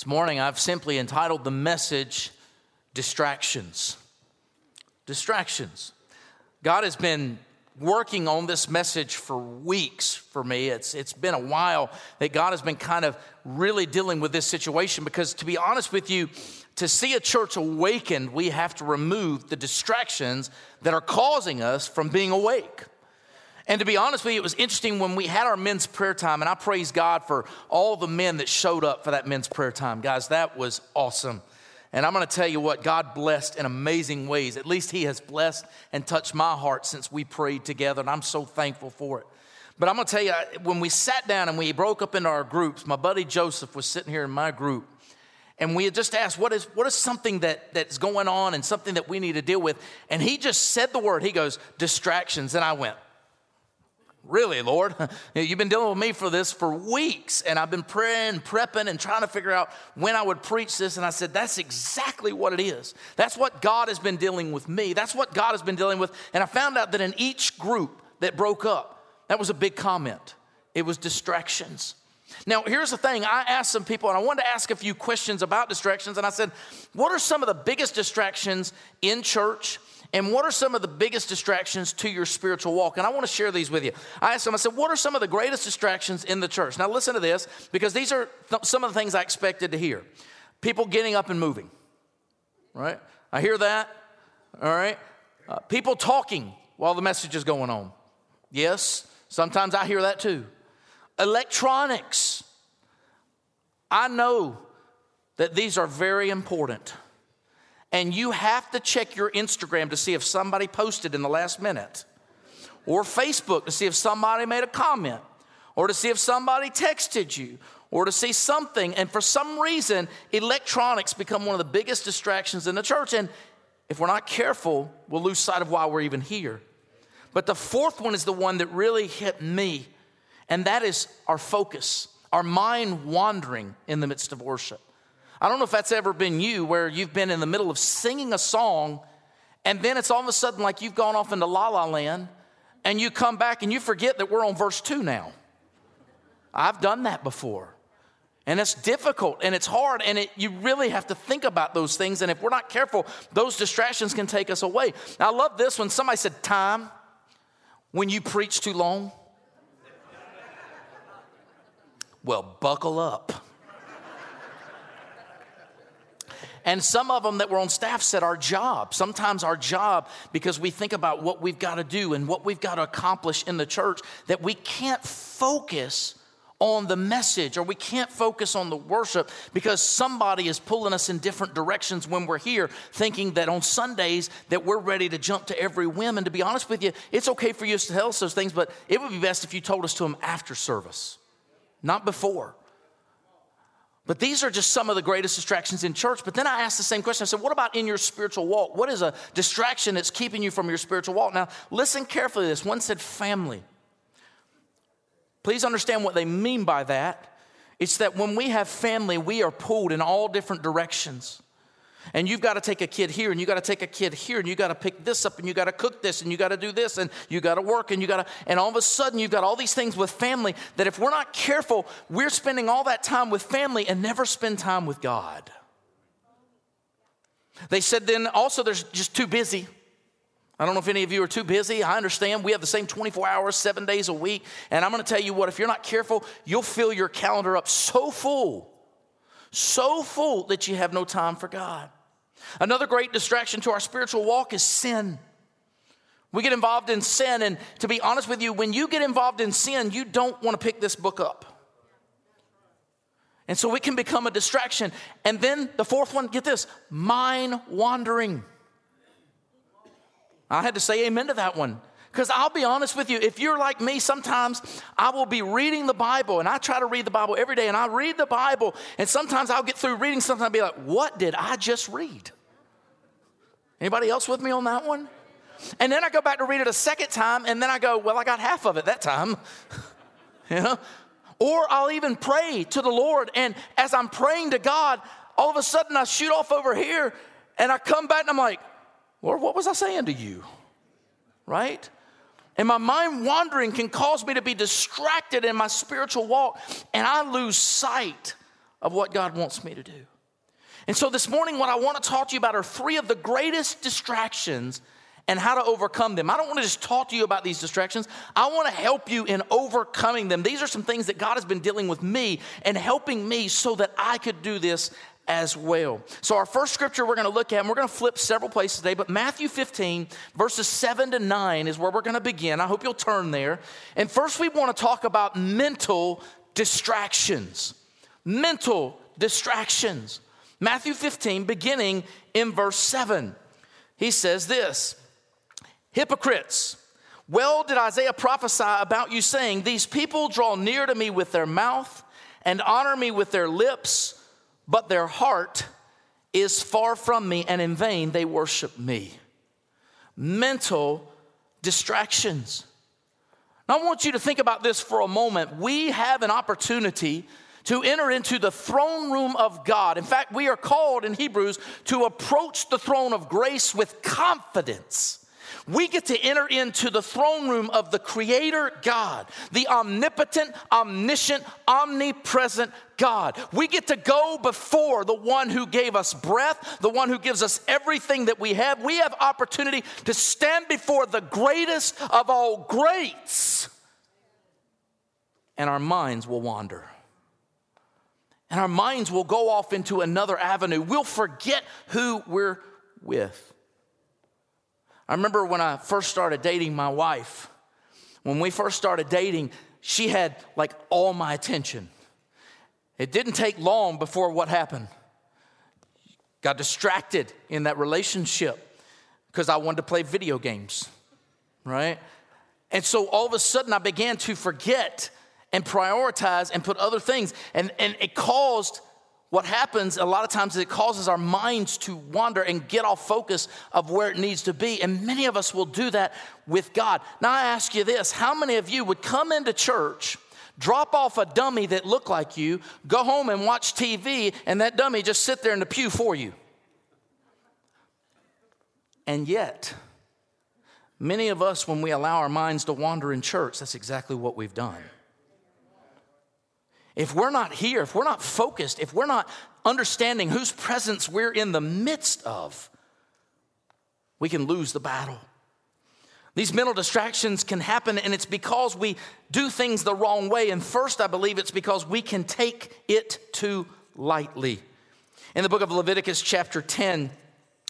This morning, I've simply entitled the message Distractions. Distractions. God has been working on this message for weeks for me. It's, it's been a while that God has been kind of really dealing with this situation because, to be honest with you, to see a church awakened, we have to remove the distractions that are causing us from being awake. And to be honest with you, it was interesting when we had our men's prayer time, and I praise God for all the men that showed up for that men's prayer time. Guys, that was awesome. And I'm gonna tell you what, God blessed in amazing ways. At least He has blessed and touched my heart since we prayed together, and I'm so thankful for it. But I'm gonna tell you, when we sat down and we broke up into our groups, my buddy Joseph was sitting here in my group, and we had just asked, what is, what is something that, that's going on and something that we need to deal with? And he just said the word, he goes, distractions. And I went, Really, Lord? You've been dealing with me for this for weeks, and I've been praying, prepping, and trying to figure out when I would preach this. And I said, That's exactly what it is. That's what God has been dealing with me. That's what God has been dealing with. And I found out that in each group that broke up, that was a big comment. It was distractions. Now, here's the thing I asked some people, and I wanted to ask a few questions about distractions. And I said, What are some of the biggest distractions in church? And what are some of the biggest distractions to your spiritual walk? And I want to share these with you. I asked them, I said, What are some of the greatest distractions in the church? Now, listen to this, because these are th- some of the things I expected to hear. People getting up and moving, right? I hear that, all right? Uh, people talking while the message is going on. Yes, sometimes I hear that too. Electronics. I know that these are very important and you have to check your Instagram to see if somebody posted in the last minute, or Facebook to see if somebody made a comment, or to see if somebody texted you, or to see something. And for some reason, electronics become one of the biggest distractions in the church. And if we're not careful, we'll lose sight of why we're even here. But the fourth one is the one that really hit me, and that is our focus, our mind wandering in the midst of worship. I don't know if that's ever been you where you've been in the middle of singing a song and then it's all of a sudden like you've gone off into la la land and you come back and you forget that we're on verse 2 now. I've done that before. And it's difficult and it's hard, and it, you really have to think about those things. And if we're not careful, those distractions can take us away. Now, I love this when somebody said, Time, when you preach too long. Well, buckle up. And some of them that were on staff said our job, sometimes our job, because we think about what we've got to do and what we've got to accomplish in the church, that we can't focus on the message or we can't focus on the worship because somebody is pulling us in different directions when we're here thinking that on sundays that we're ready to jump to every whim. And to be honest with you it's okay for you to tell us those things but it would be best if you told us to them after service not before but these are just some of the greatest distractions in church. But then I asked the same question. I said, What about in your spiritual walk? What is a distraction that's keeping you from your spiritual walk? Now, listen carefully to this. One said family. Please understand what they mean by that. It's that when we have family, we are pulled in all different directions. And you've got to take a kid here, and you got to take a kid here, and you got to pick this up, and you got to cook this, and you got to do this, and you got to work, and you got to, and all of a sudden you've got all these things with family that if we're not careful, we're spending all that time with family and never spend time with God. They said then also there's just too busy. I don't know if any of you are too busy. I understand we have the same 24 hours, seven days a week. And I'm going to tell you what, if you're not careful, you'll fill your calendar up so full, so full that you have no time for God. Another great distraction to our spiritual walk is sin. We get involved in sin, and to be honest with you, when you get involved in sin, you don't want to pick this book up. And so it can become a distraction. And then the fourth one, get this mind wandering. I had to say amen to that one. Because I'll be honest with you, if you're like me, sometimes I will be reading the Bible and I try to read the Bible every day and I read the Bible and sometimes I'll get through reading something and I'll be like, what did I just read? Anybody else with me on that one? And then I go back to read it a second time and then I go, well, I got half of it that time. you know? Or I'll even pray to the Lord and as I'm praying to God, all of a sudden I shoot off over here and I come back and I'm like, Lord, what was I saying to you? Right? And my mind wandering can cause me to be distracted in my spiritual walk, and I lose sight of what God wants me to do. And so this morning, what I want to talk to you about are three of the greatest distractions and how to overcome them. I don't want to just talk to you about these distractions. I want to help you in overcoming them. These are some things that God has been dealing with me and helping me so that I could do this as well. So, our first scripture we're going to look at, and we're going to flip several places today, but Matthew 15, verses 7 to 9 is where we're going to begin. I hope you'll turn there. And first, we want to talk about mental distractions. Mental distractions. Matthew 15, beginning in verse 7. He says this Hypocrites, well did Isaiah prophesy about you, saying, These people draw near to me with their mouth and honor me with their lips but their heart is far from me, and in vain they worship me. Mental distractions. Now, I want you to think about this for a moment. We have an opportunity to enter into the throne room of God. In fact, we are called in Hebrews to approach the throne of grace with confidence we get to enter into the throne room of the Creator God, the omnipotent, omniscient, omnipresent God. We get to go before the one who gave us breath, the one who gives us everything that we have. We have opportunity to stand before the greatest of all greats, and our minds will wander. And our minds will go off into another avenue. We'll forget who we're with. I remember when I first started dating my wife, when we first started dating, she had like all my attention. It didn't take long before what happened. Got distracted in that relationship because I wanted to play video games, right? And so all of a sudden I began to forget and prioritize and put other things, and, and it caused what happens a lot of times is it causes our minds to wander and get off focus of where it needs to be. And many of us will do that with God. Now, I ask you this how many of you would come into church? Drop off a dummy that looked like you, go home and watch TV, and that dummy just sit there in the pew for you. And yet, many of us, when we allow our minds to wander in church, that's exactly what we've done. If we're not here, if we're not focused, if we're not understanding whose presence we're in the midst of, we can lose the battle. These mental distractions can happen, and it's because we do things the wrong way. And first, I believe it's because we can take it too lightly. In the book of Leviticus, chapter 10,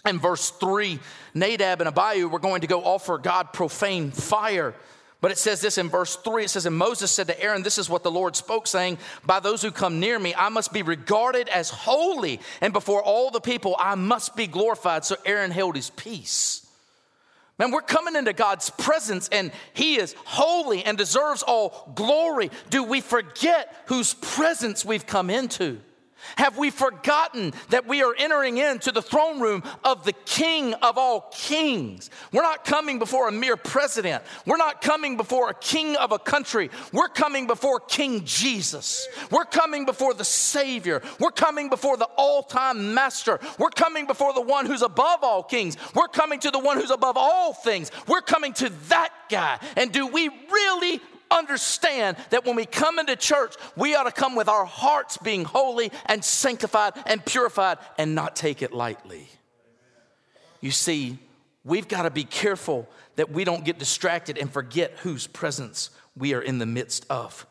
and verse 3, Nadab and Abihu were going to go offer God profane fire. But it says this in verse 3 it says, And Moses said to Aaron, This is what the Lord spoke, saying, By those who come near me, I must be regarded as holy, and before all the people, I must be glorified. So Aaron held his peace. Man, we're coming into God's presence and He is holy and deserves all glory. Do we forget whose presence we've come into? Have we forgotten that we are entering into the throne room of the King of all kings? We're not coming before a mere president. We're not coming before a king of a country. We're coming before King Jesus. We're coming before the Savior. We're coming before the all time master. We're coming before the one who's above all kings. We're coming to the one who's above all things. We're coming to that guy. And do we really understand that when we come into church, we ought to come with our hearts being holy and sanctified and purified and not take it lightly. You see, we've got to be careful that we don't get distracted and forget whose presence we are in the midst of.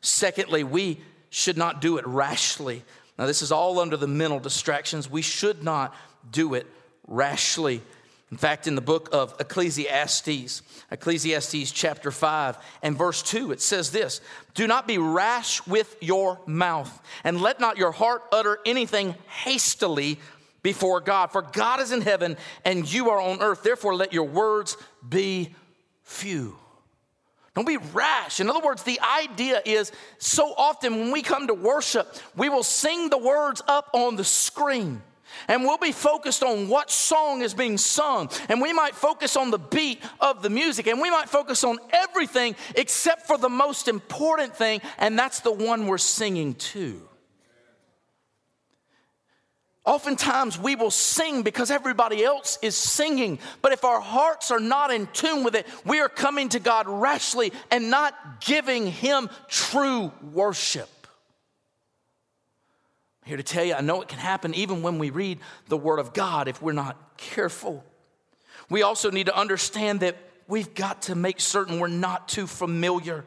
Secondly, we should not do it rashly. Now, this is all under the mental distractions. We should not do it rashly. In fact, in the book of Ecclesiastes, Ecclesiastes chapter 5 and verse 2, it says this Do not be rash with your mouth, and let not your heart utter anything hastily before God. For God is in heaven, and you are on earth. Therefore, let your words be few. Don't be rash. In other words, the idea is so often when we come to worship, we will sing the words up on the screen. And we'll be focused on what song is being sung. And we might focus on the beat of the music. And we might focus on everything except for the most important thing, and that's the one we're singing to. Oftentimes we will sing because everybody else is singing, but if our hearts are not in tune with it, we are coming to God rashly and not giving Him true worship. Here to tell you, I know it can happen even when we read the Word of God if we're not careful. We also need to understand that we've got to make certain we're not too familiar.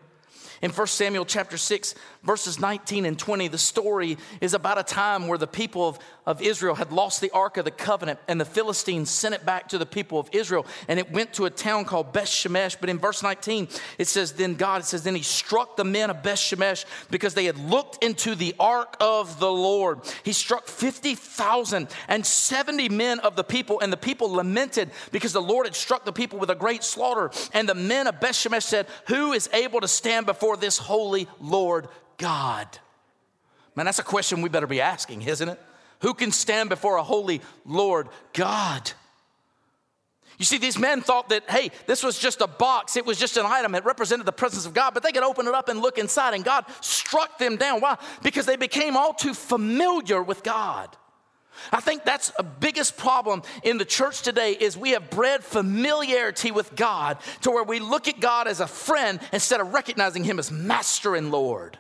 In 1 Samuel chapter 6, verses 19 and 20, the story is about a time where the people of, of Israel had lost the Ark of the Covenant, and the Philistines sent it back to the people of Israel, and it went to a town called Beth Shemesh. But in verse 19, it says, Then God, it says, Then he struck the men of Beth Shemesh because they had looked into the Ark of the Lord. He struck 50,000 and 70 men of the people, and the people lamented because the Lord had struck the people with a great slaughter. And the men of Beth Shemesh said, Who is able to stand before this holy Lord God? Man, that's a question we better be asking, isn't it? Who can stand before a holy Lord God? You see, these men thought that, hey, this was just a box, it was just an item, it represented the presence of God, but they could open it up and look inside, and God struck them down. Why? Because they became all too familiar with God. I think that's a biggest problem in the church today is we have bred familiarity with God to where we look at God as a friend instead of recognizing him as master and Lord.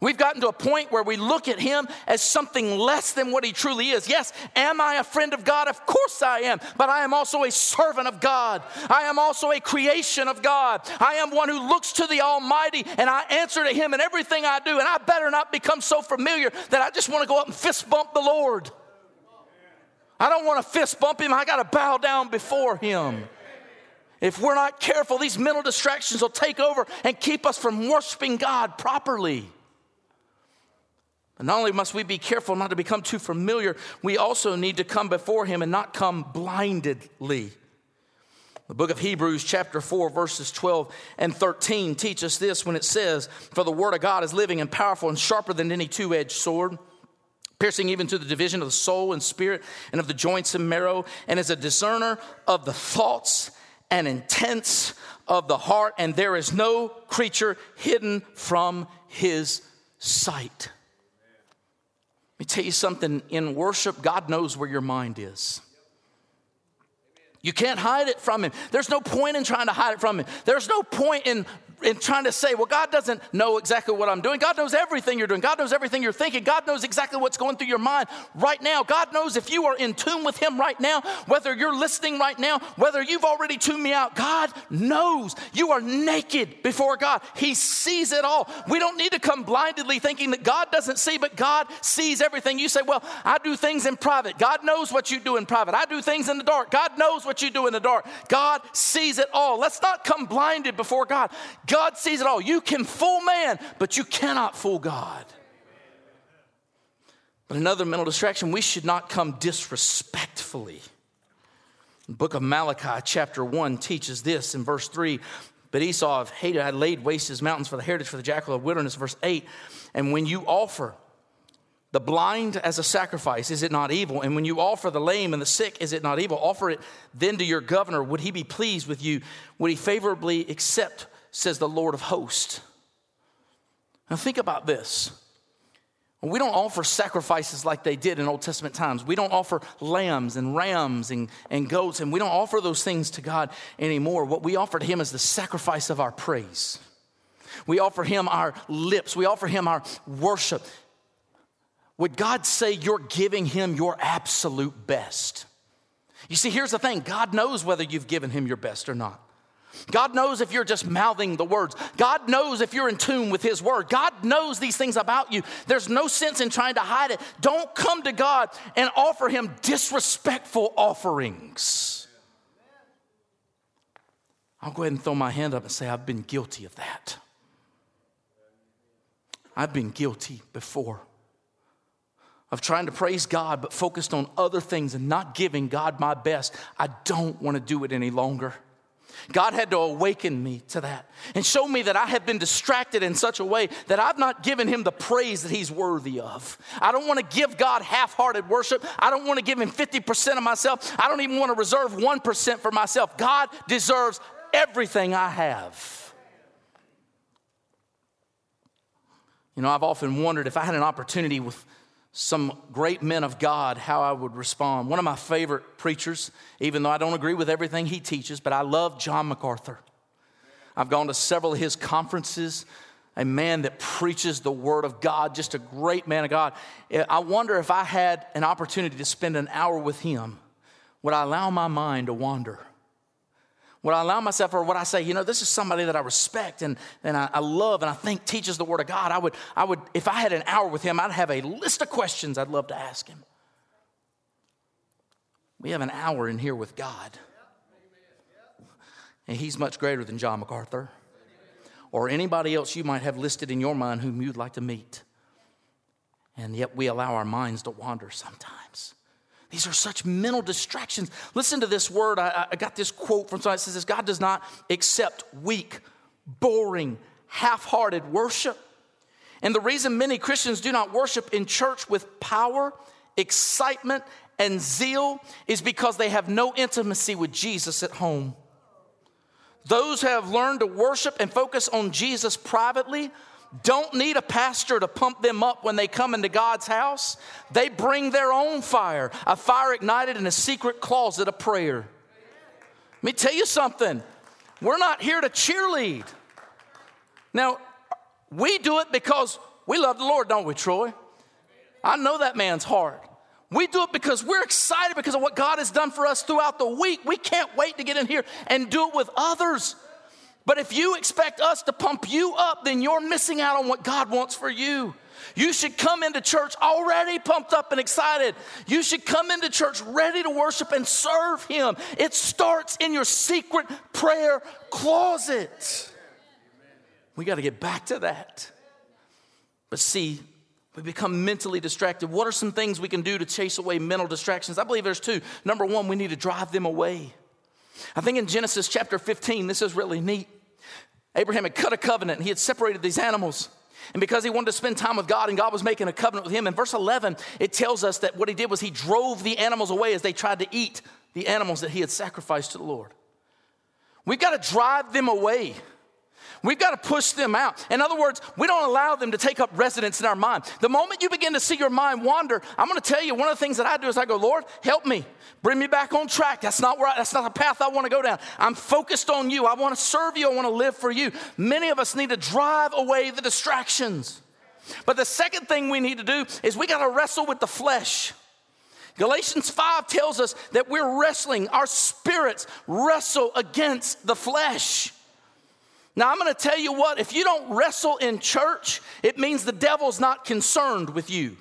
We've gotten to a point where we look at him as something less than what he truly is. Yes, am I a friend of God? Of course I am. But I am also a servant of God. I am also a creation of God. I am one who looks to the Almighty and I answer to him in everything I do. And I better not become so familiar that I just want to go up and fist bump the Lord. I don't want to fist bump him. I got to bow down before him. If we're not careful, these mental distractions will take over and keep us from worshiping God properly. But not only must we be careful not to become too familiar, we also need to come before Him and not come blindedly. The book of Hebrews, chapter 4, verses 12 and 13, teach us this when it says, For the word of God is living and powerful and sharper than any two edged sword, piercing even to the division of the soul and spirit and of the joints and marrow, and is a discerner of the thoughts and intents of the heart, and there is no creature hidden from his sight. Let me tell you something in worship, God knows where your mind is. You can't hide it from Him. There's no point in trying to hide it from Him. There's no point in in trying to say, well, God doesn't know exactly what I'm doing. God knows everything you're doing. God knows everything you're thinking. God knows exactly what's going through your mind right now. God knows if you are in tune with Him right now, whether you're listening right now, whether you've already tuned me out. God knows you are naked before God. He sees it all. We don't need to come blindly thinking that God doesn't see, but God sees everything. You say, well, I do things in private. God knows what you do in private. I do things in the dark. God knows what you do in the dark. God sees it all. Let's not come blinded before God. God sees it all. You can fool man, but you cannot fool God. But another mental distraction, we should not come disrespectfully. The book of Malachi, chapter 1, teaches this in verse 3. But Esau of hated, had laid waste his mountains for the heritage for the jackal of wilderness, verse 8. And when you offer the blind as a sacrifice, is it not evil? And when you offer the lame and the sick, is it not evil? Offer it then to your governor. Would he be pleased with you? Would he favorably accept says the Lord of hosts. Now, think about this. We don't offer sacrifices like they did in Old Testament times. We don't offer lambs and rams and, and goats, and we don't offer those things to God anymore. What we offer to Him is the sacrifice of our praise. We offer Him our lips, we offer Him our worship. Would God say you're giving Him your absolute best? You see, here's the thing God knows whether you've given Him your best or not. God knows if you're just mouthing the words. God knows if you're in tune with His word. God knows these things about you. There's no sense in trying to hide it. Don't come to God and offer Him disrespectful offerings. I'll go ahead and throw my hand up and say, I've been guilty of that. I've been guilty before of trying to praise God, but focused on other things and not giving God my best. I don't want to do it any longer. God had to awaken me to that and show me that I have been distracted in such a way that I've not given him the praise that he's worthy of. I don't want to give God half hearted worship. I don't want to give him 50% of myself. I don't even want to reserve 1% for myself. God deserves everything I have. You know, I've often wondered if I had an opportunity with some great men of God, how I would respond. One of my favorite preachers, even though I don't agree with everything he teaches, but I love John MacArthur. I've gone to several of his conferences. a man that preaches the word of God, just a great man of God. I wonder if I had an opportunity to spend an hour with him, would I allow my mind to wander? Would I allow myself, or would I say, you know, this is somebody that I respect and, and I, I love and I think teaches the word of God? I would, I would, if I had an hour with him, I'd have a list of questions I'd love to ask him. We have an hour in here with God. And he's much greater than John MacArthur or anybody else you might have listed in your mind whom you'd like to meet. And yet we allow our minds to wander sometimes. These are such mental distractions. Listen to this word. I, I got this quote from somebody that says this God does not accept weak, boring, half hearted worship. And the reason many Christians do not worship in church with power, excitement, and zeal is because they have no intimacy with Jesus at home. Those who have learned to worship and focus on Jesus privately don't need a pastor to pump them up when they come into God's house. They bring their own fire, a fire ignited in a secret closet of prayer. Let me tell you something. We're not here to cheerlead. Now, we do it because we love the Lord, don't we, Troy? I know that man's heart. We do it because we're excited because of what God has done for us throughout the week. We can't wait to get in here and do it with others. But if you expect us to pump you up, then you're missing out on what God wants for you. You should come into church already pumped up and excited. You should come into church ready to worship and serve Him. It starts in your secret prayer closet. We got to get back to that. But see, we become mentally distracted. What are some things we can do to chase away mental distractions? I believe there's two. Number one, we need to drive them away. I think in Genesis chapter 15, this is really neat. Abraham had cut a covenant he had separated these animals. And because he wanted to spend time with God and God was making a covenant with him, in verse 11, it tells us that what he did was he drove the animals away as they tried to eat the animals that he had sacrificed to the Lord. We've got to drive them away. We've got to push them out. In other words, we don't allow them to take up residence in our mind. The moment you begin to see your mind wander, I'm going to tell you one of the things that I do is I go, Lord, help me. Bring me back on track. That's not where I, that's not the path I want to go down. I'm focused on you. I want to serve you. I want to live for you. Many of us need to drive away the distractions. But the second thing we need to do is we got to wrestle with the flesh. Galatians 5 tells us that we're wrestling, our spirits wrestle against the flesh. Now, I'm going to tell you what, if you don't wrestle in church, it means the devil's not concerned with you.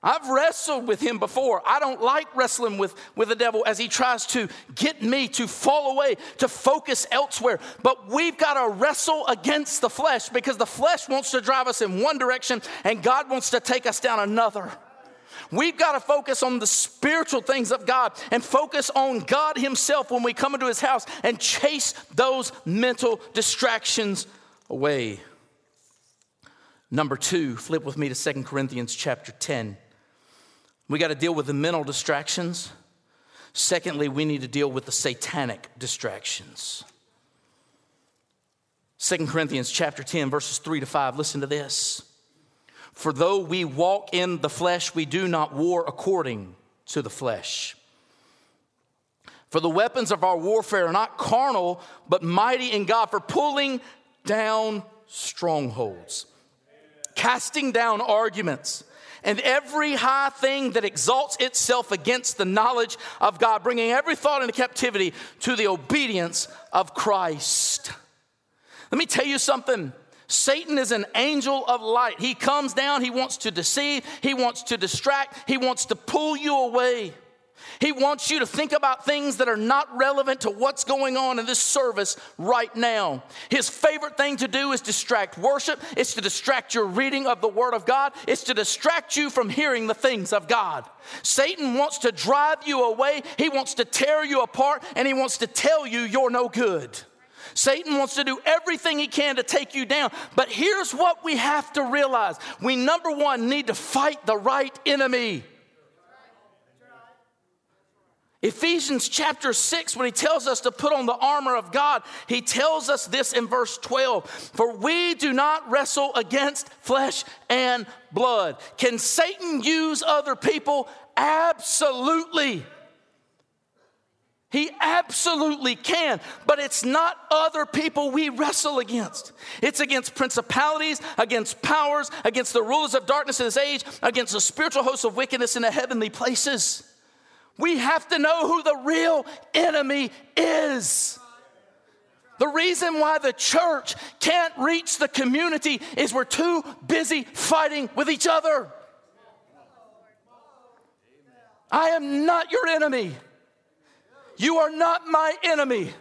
I've wrestled with him before. I don't like wrestling with, with the devil as he tries to get me to fall away, to focus elsewhere. But we've got to wrestle against the flesh because the flesh wants to drive us in one direction and God wants to take us down another. We've got to focus on the spiritual things of God and focus on God Himself when we come into His house and chase those mental distractions away. Number two, flip with me to Second Corinthians chapter 10. We got to deal with the mental distractions. Secondly, we need to deal with the satanic distractions. Second Corinthians chapter 10, verses 3 to 5. Listen to this. For though we walk in the flesh, we do not war according to the flesh. For the weapons of our warfare are not carnal, but mighty in God for pulling down strongholds, casting down arguments, and every high thing that exalts itself against the knowledge of God, bringing every thought into captivity to the obedience of Christ. Let me tell you something. Satan is an angel of light. He comes down, he wants to deceive, he wants to distract, he wants to pull you away. He wants you to think about things that are not relevant to what's going on in this service right now. His favorite thing to do is distract worship, it's to distract your reading of the Word of God, it's to distract you from hearing the things of God. Satan wants to drive you away, he wants to tear you apart, and he wants to tell you you're no good. Satan wants to do everything he can to take you down. But here's what we have to realize we, number one, need to fight the right enemy. Ephesians chapter 6, when he tells us to put on the armor of God, he tells us this in verse 12 For we do not wrestle against flesh and blood. Can Satan use other people? Absolutely. He absolutely can, but it's not other people we wrestle against. It's against principalities, against powers, against the rulers of darkness in this age, against the spiritual hosts of wickedness in the heavenly places. We have to know who the real enemy is. The reason why the church can't reach the community is we're too busy fighting with each other. I am not your enemy. You are not my enemy.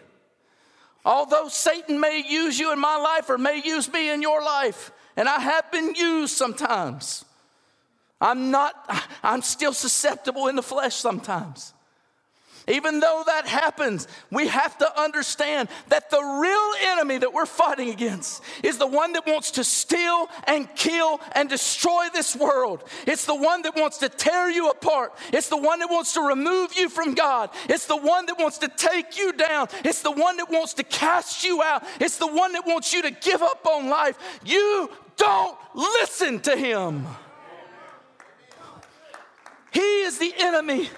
Although Satan may use you in my life or may use me in your life, and I have been used sometimes, I'm not, I'm still susceptible in the flesh sometimes. Even though that happens, we have to understand that the real enemy that we're fighting against is the one that wants to steal and kill and destroy this world. It's the one that wants to tear you apart. It's the one that wants to remove you from God. It's the one that wants to take you down. It's the one that wants to cast you out. It's the one that wants you to give up on life. You don't listen to him. He is the enemy.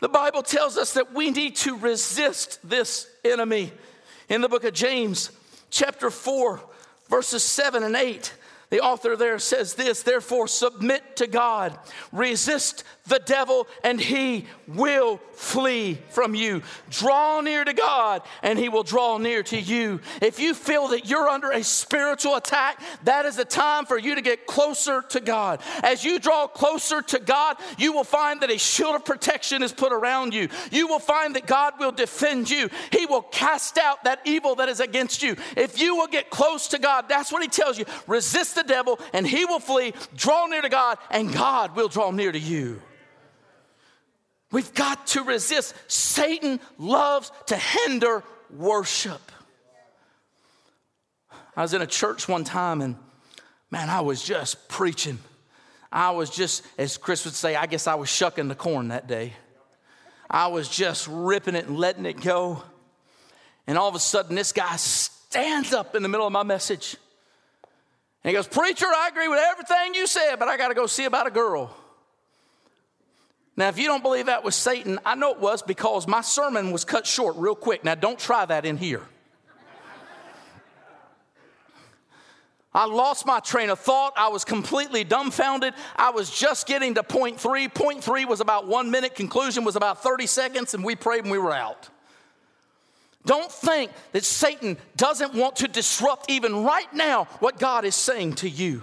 The Bible tells us that we need to resist this enemy. In the book of James, chapter 4, verses 7 and 8, the author there says this Therefore, submit to God, resist the devil, and he will flee from you. Draw near to God, and he will draw near to you. If you feel that you're under a spiritual attack, that is the time for you to get closer to God. As you draw closer to God, you will find that a shield of protection is put around you. You will find that God will defend you, He will cast out that evil that is against you. If you will get close to God, that's what He tells you resist the devil, and he will flee. Draw near to God, and God will draw near to you. We've got to resist. Satan loves to hinder worship. I was in a church one time and man, I was just preaching. I was just, as Chris would say, I guess I was shucking the corn that day. I was just ripping it and letting it go. And all of a sudden, this guy stands up in the middle of my message. And he goes, Preacher, I agree with everything you said, but I got to go see about a girl. Now, if you don't believe that was Satan, I know it was because my sermon was cut short real quick. Now, don't try that in here. I lost my train of thought. I was completely dumbfounded. I was just getting to point three. Point three was about one minute, conclusion was about 30 seconds, and we prayed and we were out. Don't think that Satan doesn't want to disrupt, even right now, what God is saying to you.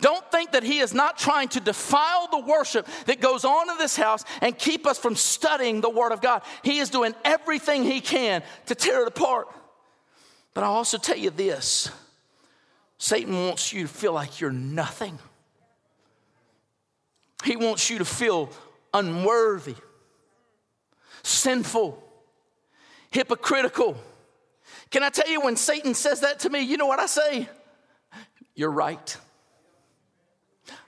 Don't think that he is not trying to defile the worship that goes on in this house and keep us from studying the Word of God. He is doing everything he can to tear it apart. But I'll also tell you this Satan wants you to feel like you're nothing, he wants you to feel unworthy, sinful, hypocritical. Can I tell you when Satan says that to me, you know what I say? You're right.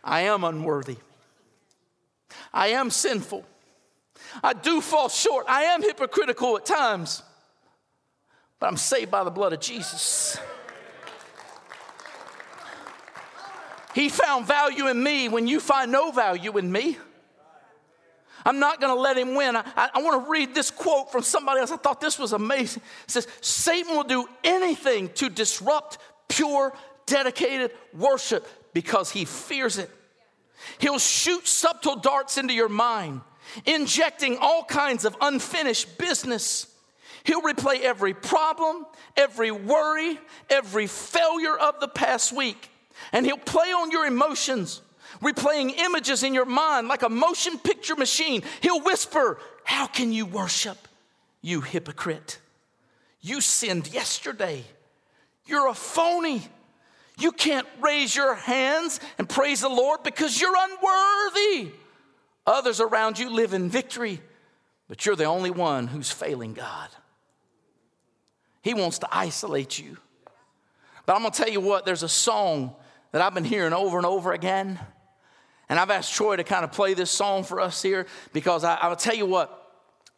I am unworthy. I am sinful. I do fall short. I am hypocritical at times. But I'm saved by the blood of Jesus. He found value in me when you find no value in me. I'm not going to let him win. I, I, want to read this quote from somebody else. I thought this was amazing. It says, Satan will do anything to disrupt pure, dedicated worship because he fears it. He'll shoot subtle darts into your mind, injecting all kinds of unfinished business. He'll replay every problem, every worry, every failure of the past week, and he'll play on your emotions, replaying images in your mind like a motion picture machine. He'll whisper, How can you worship, you hypocrite? You sinned yesterday. You're a phony. You can't raise your hands and praise the Lord because you're unworthy. Others around you live in victory, but you're the only one who's failing God. He wants to isolate you. But I'm gonna tell you what, there's a song that I've been hearing over and over again. And I've asked Troy to kind of play this song for us here because I, I'll tell you what,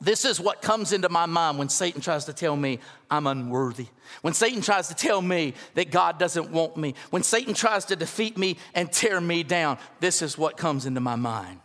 this is what comes into my mind when Satan tries to tell me I'm unworthy. When Satan tries to tell me that God doesn't want me. When Satan tries to defeat me and tear me down. This is what comes into my mind.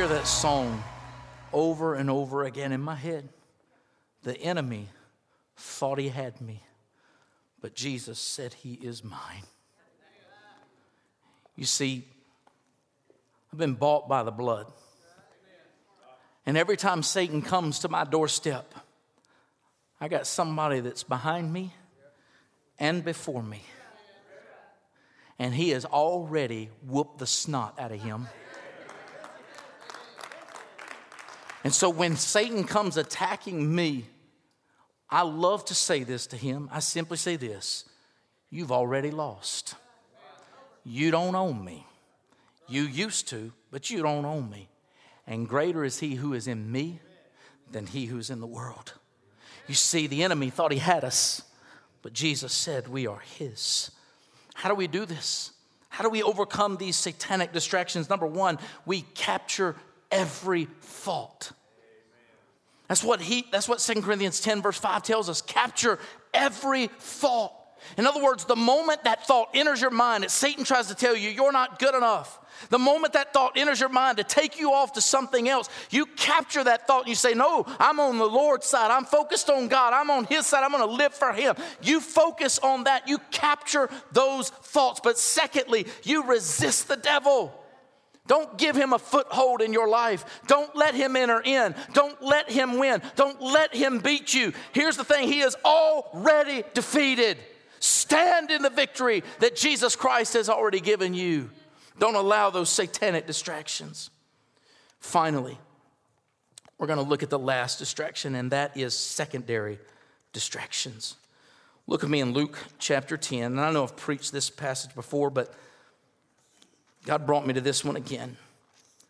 Hear that song over and over again in my head. The enemy thought he had me, but Jesus said he is mine. You see, I've been bought by the blood. And every time Satan comes to my doorstep, I got somebody that's behind me and before me. And he has already whooped the snot out of him. And so when Satan comes attacking me, I love to say this to him. I simply say this You've already lost. You don't own me. You used to, but you don't own me. And greater is he who is in me than he who's in the world. You see, the enemy thought he had us, but Jesus said we are his. How do we do this? How do we overcome these satanic distractions? Number one, we capture every fault. That's what he that's what 2 Corinthians 10 verse 5 tells us. Capture every thought. In other words, the moment that thought enters your mind, that Satan tries to tell you you're not good enough. The moment that thought enters your mind to take you off to something else, you capture that thought and you say, No, I'm on the Lord's side. I'm focused on God. I'm on His side. I'm going to live for Him. You focus on that. You capture those thoughts. But secondly, you resist the devil. Don't give him a foothold in your life. Don't let him enter in. Don't let him win. Don't let him beat you. Here's the thing He is already defeated. Stand in the victory that Jesus Christ has already given you. Don't allow those satanic distractions. Finally, we're going to look at the last distraction, and that is secondary distractions. Look at me in Luke chapter 10. And I know I've preached this passage before, but God brought me to this one again.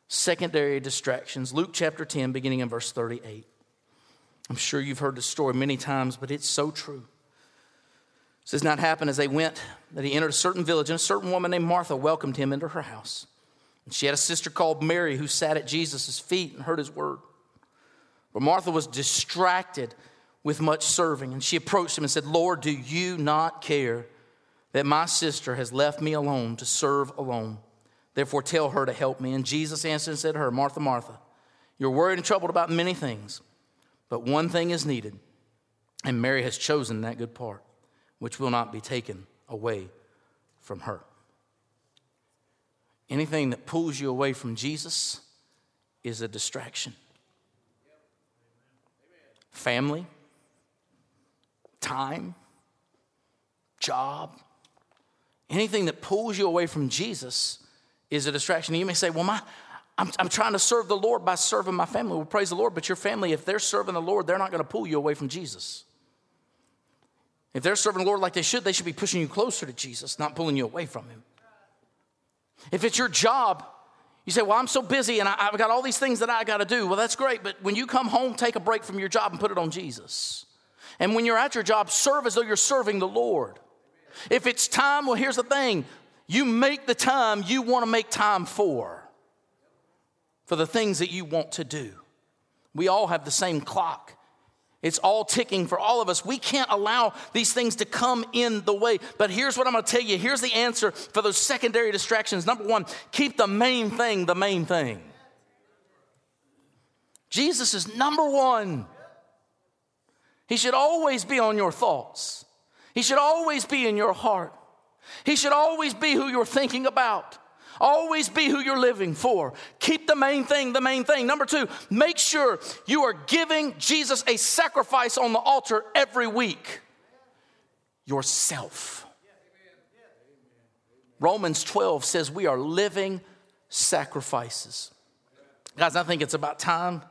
Secondary distractions. Luke chapter 10, beginning in verse 38. I'm sure you've heard the story many times, but it's so true. It does not happen as they went that he entered a certain village, and a certain woman named Martha welcomed him into her house. And she had a sister called Mary who sat at Jesus' feet and heard his word. But Martha was distracted with much serving, and she approached him and said, Lord, do you not care that my sister has left me alone to serve alone? Therefore, tell her to help me. And Jesus answered and said to her, Martha, Martha, you're worried and troubled about many things, but one thing is needed, and Mary has chosen that good part, which will not be taken away from her. Anything that pulls you away from Jesus is a distraction. Family, time, job, anything that pulls you away from Jesus is a distraction. You may say, well, my, I'm, I'm trying to serve the Lord by serving my family. Well, praise the Lord, but your family, if they're serving the Lord, they're not going to pull you away from Jesus. If they're serving the Lord like they should, they should be pushing you closer to Jesus, not pulling you away from Him. If it's your job, you say, Well, I'm so busy and I, have got all these things that I got to do. Well, that's great, but when you come home, take a break from your job and put it on Jesus. And when you're at your job, serve as though you're serving the Lord. If it's time, well, here's the thing you make the time you want to make time for, for the things that you want to do. We all have the same clock. It's all ticking for all of us. We can't allow these things to come in the way. But here's what I'm going to tell you. Here's the answer for those secondary distractions. Number one, keep the main thing the main thing. Jesus is number one. He should always be on your thoughts, He should always be in your heart. He should always be who you're thinking about. Always be who you're living for. Keep the main thing the main thing. Number two, make sure you are giving Jesus a sacrifice on the altar every week yourself. Romans 12 says we are living sacrifices. Guys, I think it's about time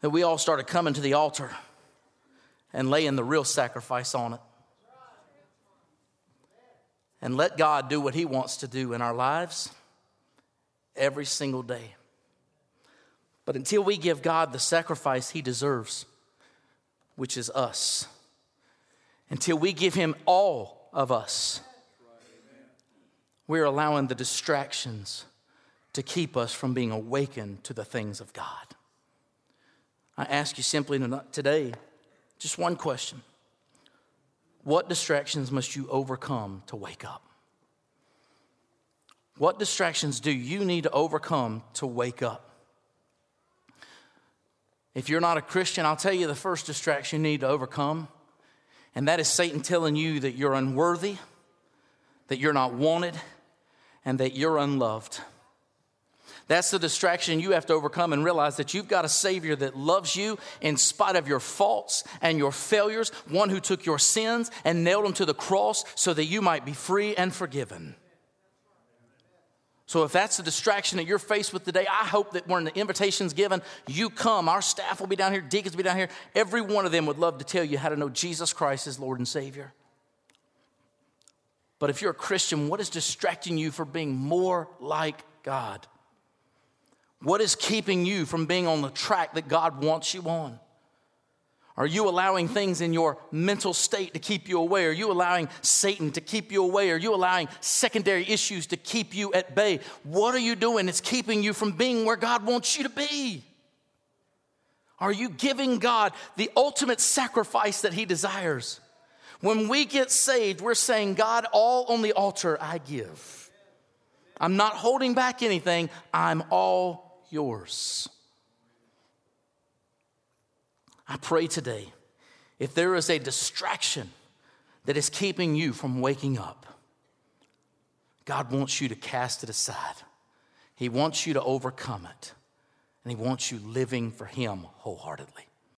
that we all started coming to the altar and laying the real sacrifice on it and let God do what He wants to do in our lives every single day. But until we give God the sacrifice He deserves, which is us, until we give Him all of us, we're allowing the distractions to keep us from being awakened to the things of God. I ask you simply today just one question. What distractions must you overcome to wake up? What distractions do you need to overcome to wake up? If you're not a Christian, I'll tell you the first distraction you need to overcome, and that is Satan telling you that you're unworthy, that you're not wanted, and that you're unloved. That's the distraction you have to overcome and realize that you've got a Savior that loves you in spite of your faults and your failures, one who took your sins and nailed them to the cross so that you might be free and forgiven. So, if that's the distraction that you're faced with today, I hope that when the invitation's given, you come. Our staff will be down here, deacons will be down here. Every one of them would love to tell you how to know Jesus Christ as Lord and Savior. But if you're a Christian, what is distracting you from being more like God? What is keeping you from being on the track that God wants you on? Are you allowing things in your mental state to keep you away? Are you allowing Satan to keep you away? Are you allowing secondary issues to keep you at bay? What are you doing that's keeping you from being where God wants you to be? Are you giving God the ultimate sacrifice that He desires? When we get saved, we're saying, God, all on the altar I give. I'm not holding back anything, I'm all yours. I pray today, if there is a distraction that is keeping you from waking up, God wants you to cast it aside. He wants you to overcome it, and He wants you living for Him wholeheartedly.